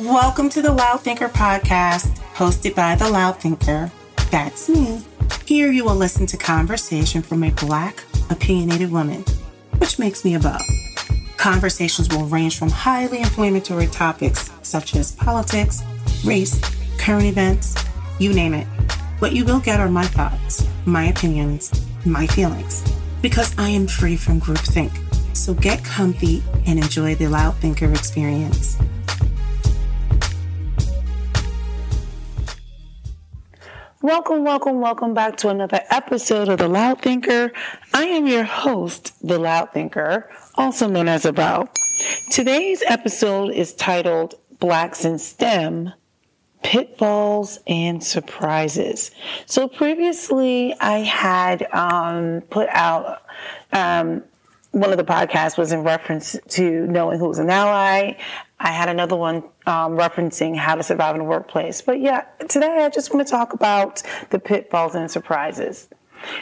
Welcome to the Loud Thinker podcast, hosted by the Loud Thinker. That's me. Here you will listen to conversation from a Black, opinionated woman, which makes me a beau. Conversations will range from highly inflammatory topics such as politics, race, current events, you name it. What you will get are my thoughts, my opinions, my feelings, because I am free from groupthink. So get comfy and enjoy the Loud Thinker experience. Welcome, welcome, welcome back to another episode of The Loud Thinker. I am your host, The Loud Thinker, also known as a beau. Today's episode is titled Blacks in STEM Pitfalls and Surprises. So previously, I had um, put out um, one of the podcasts was in reference to knowing who's an ally. I had another one um, referencing how to survive in the workplace. But yeah, today I just want to talk about the pitfalls and surprises.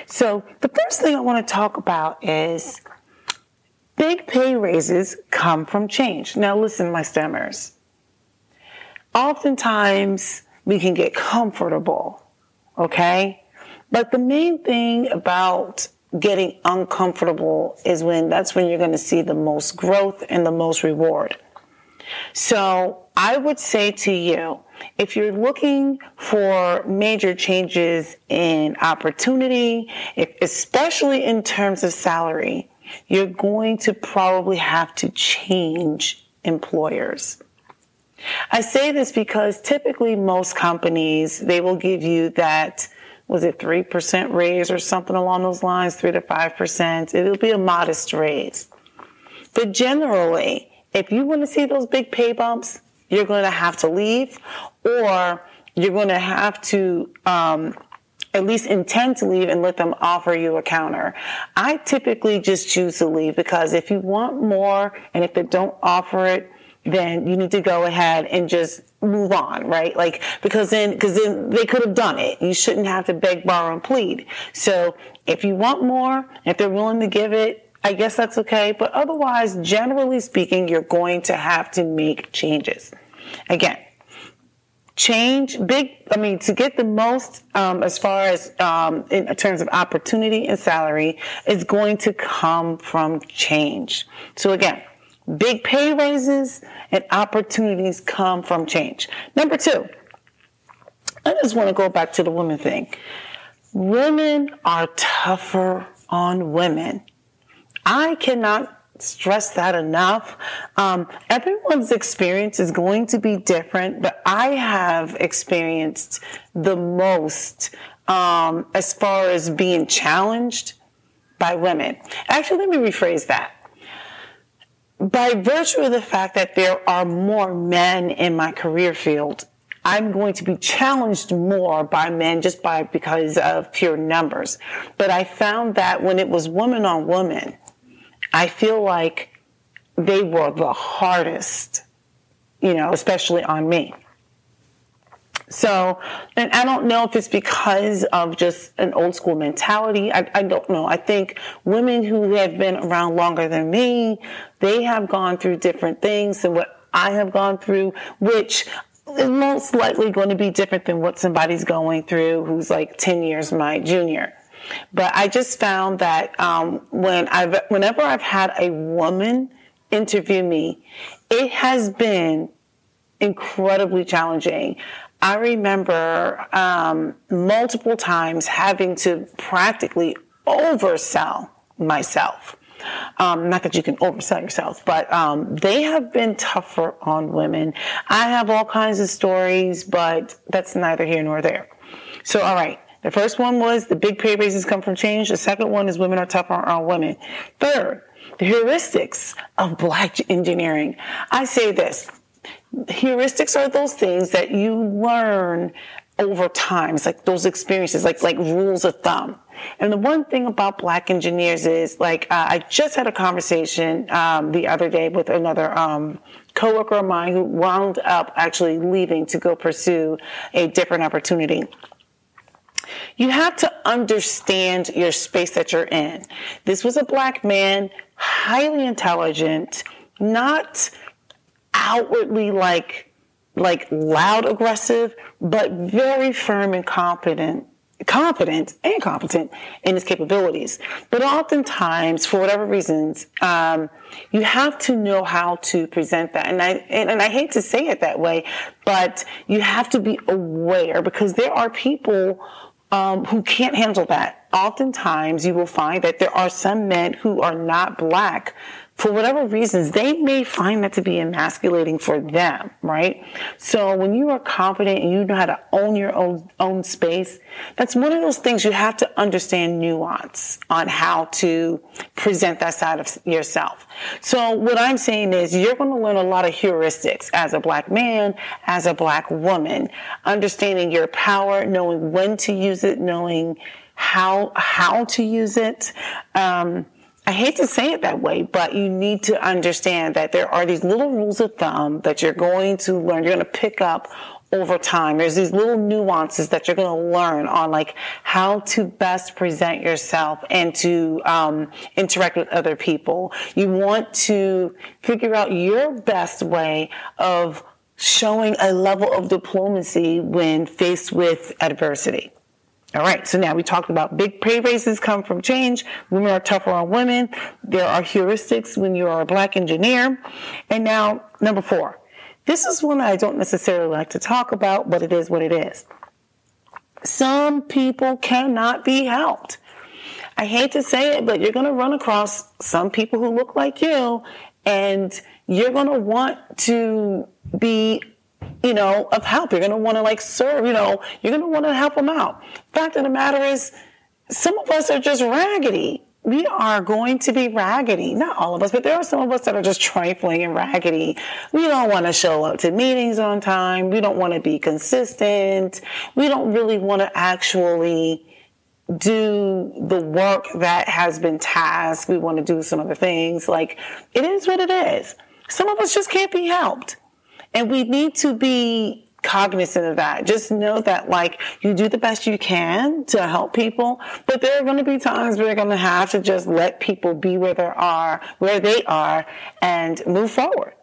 So the first thing I want to talk about is big pay raises come from change. Now listen, my stemmers. Oftentimes we can get comfortable, okay? But the main thing about getting uncomfortable is when that's when you're going to see the most growth and the most reward. So I would say to you, if you're looking for major changes in opportunity, especially in terms of salary, you're going to probably have to change employers. I say this because typically most companies, they will give you that, was it 3% raise or something along those lines, 3 to 5%. It'll be a modest raise. But generally, if you want to see those big pay bumps, you're going to have to leave or you're going to have to um, at least intend to leave and let them offer you a counter. I typically just choose to leave because if you want more and if they don't offer it, then you need to go ahead and just move on, right? Like, because then, because then they could have done it. You shouldn't have to beg, borrow, and plead. So if you want more, if they're willing to give it, I guess that's okay. But otherwise, generally speaking, you're going to have to make changes. Again, change big i mean to get the most um, as far as um, in terms of opportunity and salary is going to come from change so again big pay raises and opportunities come from change number two i just want to go back to the women thing women are tougher on women I cannot stress that enough. Um, everyone's experience is going to be different, but I have experienced the most um, as far as being challenged by women. Actually, let me rephrase that. By virtue of the fact that there are more men in my career field, I'm going to be challenged more by men just by because of pure numbers. But I found that when it was woman on woman, I feel like they were the hardest, you know, especially on me. So, and I don't know if it's because of just an old school mentality. I, I, don't know. I think women who have been around longer than me, they have gone through different things than what I have gone through, which is most likely going to be different than what somebody's going through who's like 10 years my junior. But I just found that um, when I've, whenever I've had a woman interview me, it has been incredibly challenging. I remember um, multiple times having to practically oversell myself. Um, not that you can oversell yourself, but um, they have been tougher on women. I have all kinds of stories, but that's neither here nor there. So, all right. The first one was the big pay raises come from change. The second one is women are tougher on women. Third, the heuristics of black engineering. I say this. Heuristics are those things that you learn over time. It's like those experiences, like, like rules of thumb. And the one thing about black engineers is like, uh, I just had a conversation, um, the other day with another, um, coworker of mine who wound up actually leaving to go pursue a different opportunity. You have to understand your space that you're in. This was a black man, highly intelligent, not outwardly like like loud aggressive, but very firm and competent competent and competent in his capabilities. But oftentimes, for whatever reasons, um, you have to know how to present that. And I and, and I hate to say it that way, but you have to be aware because there are people um, who can't handle that. Oftentimes, you will find that there are some men who are not black for whatever reasons, they may find that to be emasculating for them, right? So when you are confident and you know how to own your own, own space, that's one of those things you have to understand nuance on how to present that side of yourself. So what I'm saying is you're going to learn a lot of heuristics as a black man, as a black woman, understanding your power, knowing when to use it, knowing how, how to use it. Um, I hate to say it that way, but you need to understand that there are these little rules of thumb that you're going to learn, you're going to pick up over time. There's these little nuances that you're going to learn on like how to best present yourself and to um, interact with other people. You want to figure out your best way of showing a level of diplomacy when faced with adversity. All right, so now we talked about big pay raises come from change. Women are tougher on women. There are heuristics when you are a black engineer. And now, number four. This is one I don't necessarily like to talk about, but it is what it is. Some people cannot be helped. I hate to say it, but you're going to run across some people who look like you, and you're going to want to be you know, of help. You're going to want to like serve, you know, you're going to want to help them out. Fact of the matter is, some of us are just raggedy. We are going to be raggedy. Not all of us, but there are some of us that are just trifling and raggedy. We don't want to show up to meetings on time. We don't want to be consistent. We don't really want to actually do the work that has been tasked. We want to do some other things. Like, it is what it is. Some of us just can't be helped. And we need to be cognizant of that. Just know that like you do the best you can to help people, but there are going to be times where you're going to have to just let people be where they are, where they are and move forward.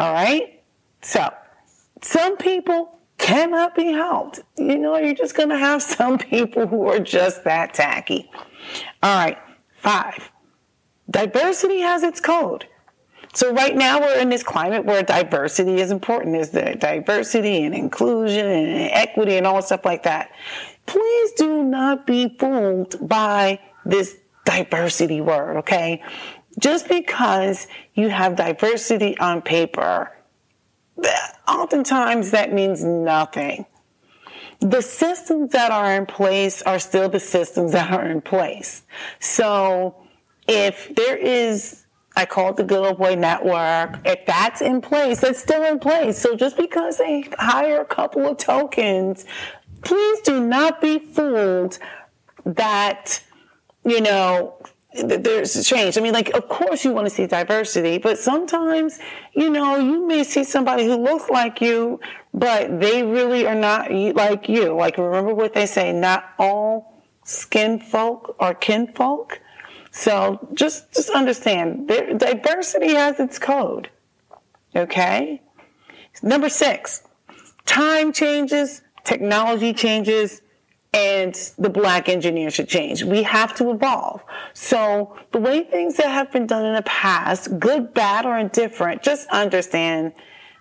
All right. So some people cannot be helped. You know, you're just going to have some people who are just that tacky. All right. Five. Diversity has its code. So right now we're in this climate where diversity is important. Is the diversity and inclusion and equity and all stuff like that. Please do not be fooled by this diversity word, okay? Just because you have diversity on paper, oftentimes that means nothing. The systems that are in place are still the systems that are in place. So if there is I call it the Good Old Boy Network. If that's in place, it's still in place. So just because they hire a couple of tokens, please do not be fooled that, you know, there's change. I mean, like, of course you want to see diversity, but sometimes, you know, you may see somebody who looks like you, but they really are not like you. Like, remember what they say, not all skin folk are kinfolk. So just just understand, diversity has its code. Okay. Number six, time changes, technology changes, and the black engineer should change. We have to evolve. So the way things that have been done in the past, good, bad, or indifferent, just understand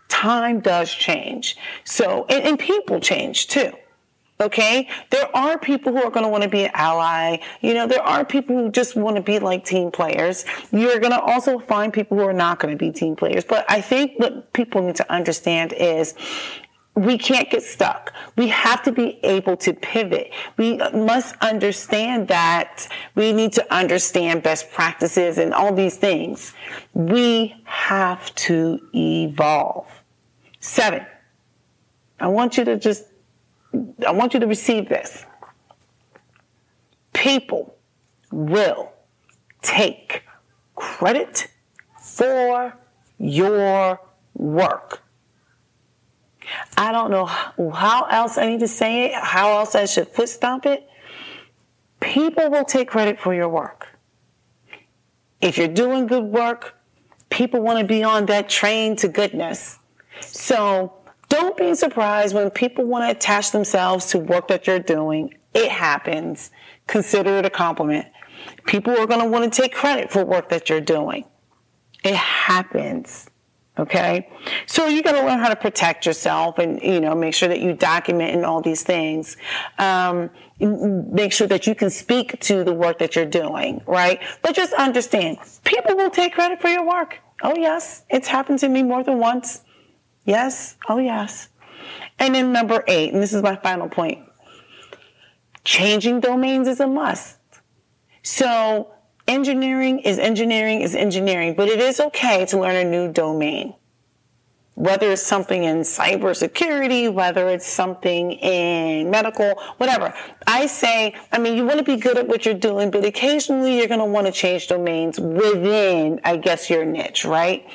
time does change. So, and, and people change too. Okay. There are people who are going to want to be an ally. You know, there are people who just want to be like team players. You're going to also find people who are not going to be team players. But I think what people need to understand is we can't get stuck. We have to be able to pivot. We must understand that we need to understand best practices and all these things. We have to evolve. Seven. I want you to just I want you to receive this. People will take credit for your work. I don't know how else I need to say it, how else I should foot stomp it. People will take credit for your work. If you're doing good work, people want to be on that train to goodness. So don't be surprised when people want to attach themselves to work that you're doing. It happens. Consider it a compliment. People are going to want to take credit for work that you're doing. It happens. Okay. So you got to learn how to protect yourself and, you know, make sure that you document and all these things. Um, make sure that you can speak to the work that you're doing, right? But just understand people will take credit for your work. Oh, yes. It's happened to me more than once. Yes. Oh, yes. And then number eight, and this is my final point changing domains is a must. So engineering is engineering is engineering, but it is okay to learn a new domain. Whether it's something in cybersecurity, whether it's something in medical, whatever. I say, I mean, you want to be good at what you're doing, but occasionally you're going to want to change domains within, I guess, your niche, right?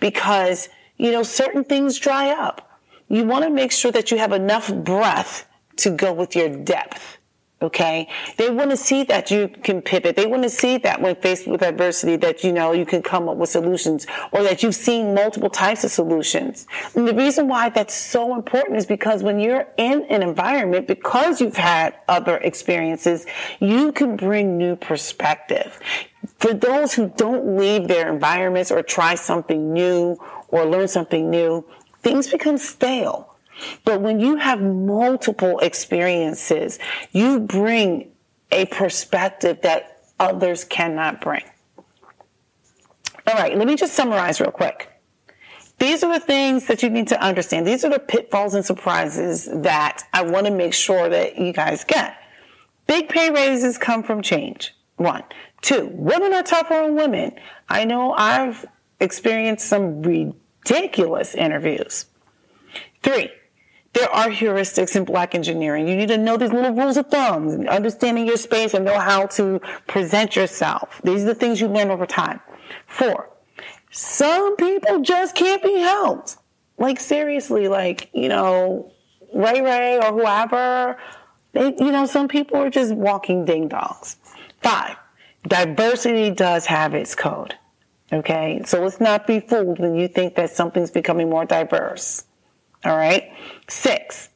Because, you know, certain things dry up. You want to make sure that you have enough breath to go with your depth. Okay. They want to see that you can pivot. They want to see that when faced with adversity that, you know, you can come up with solutions or that you've seen multiple types of solutions. And the reason why that's so important is because when you're in an environment, because you've had other experiences, you can bring new perspective. For those who don't leave their environments or try something new or learn something new, things become stale. But when you have multiple experiences, you bring a perspective that others cannot bring. All right, let me just summarize real quick. These are the things that you need to understand. These are the pitfalls and surprises that I want to make sure that you guys get. Big pay raises come from change. One. Two, women are tougher on women. I know I've experienced some ridiculous interviews. Three, there are heuristics in black engineering. You need to know these little rules of thumb, understanding your space and know how to present yourself. These are the things you learn over time. Four, some people just can't be helped. Like seriously, like, you know, Ray Ray or whoever, they, you know, some people are just walking ding dongs. Five, diversity does have its code. Okay. So let's not be fooled when you think that something's becoming more diverse. All right. Six,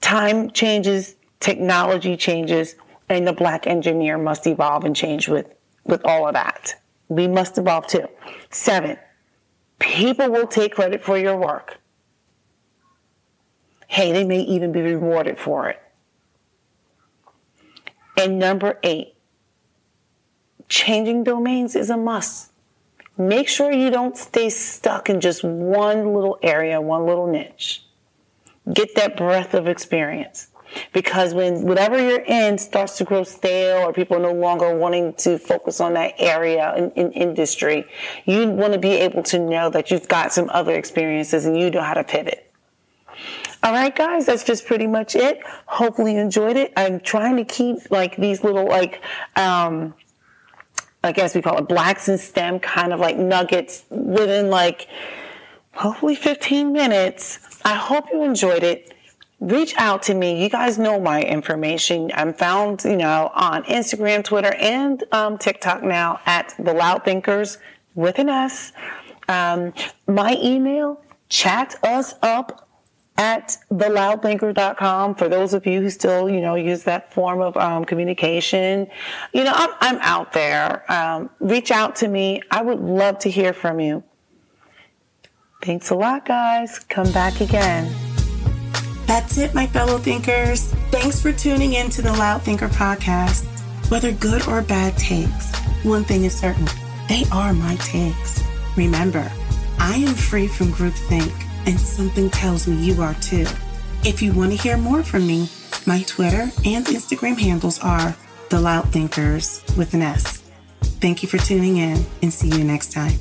time changes, technology changes, and the black engineer must evolve and change with, with all of that. We must evolve too. Seven, people will take credit for your work. Hey, they may even be rewarded for it. And number eight, changing domains is a must make sure you don't stay stuck in just one little area, one little niche. Get that breadth of experience. Because when whatever you're in starts to grow stale or people are no longer wanting to focus on that area in, in industry, you want to be able to know that you've got some other experiences and you know how to pivot. All right, guys, that's just pretty much it. Hopefully you enjoyed it. I'm trying to keep like these little like, um, I guess we call it blacks and STEM kind of like nuggets within like hopefully 15 minutes. I hope you enjoyed it. Reach out to me. You guys know my information. I'm found, you know, on Instagram, Twitter, and um, TikTok now at the Loud Thinkers with an S. Um, my email, chat us up at theloudthinker.com for those of you who still, you know, use that form of um, communication. You know, I'm, I'm out there. Um, reach out to me. I would love to hear from you. Thanks a lot, guys. Come back again. That's it, my fellow thinkers. Thanks for tuning in to the Loud Thinker podcast. Whether good or bad takes, one thing is certain they are my takes. Remember, I am free from groupthink and something tells me you are too. If you want to hear more from me, my Twitter and Instagram handles are The Loud Thinkers with an S. Thank you for tuning in and see you next time.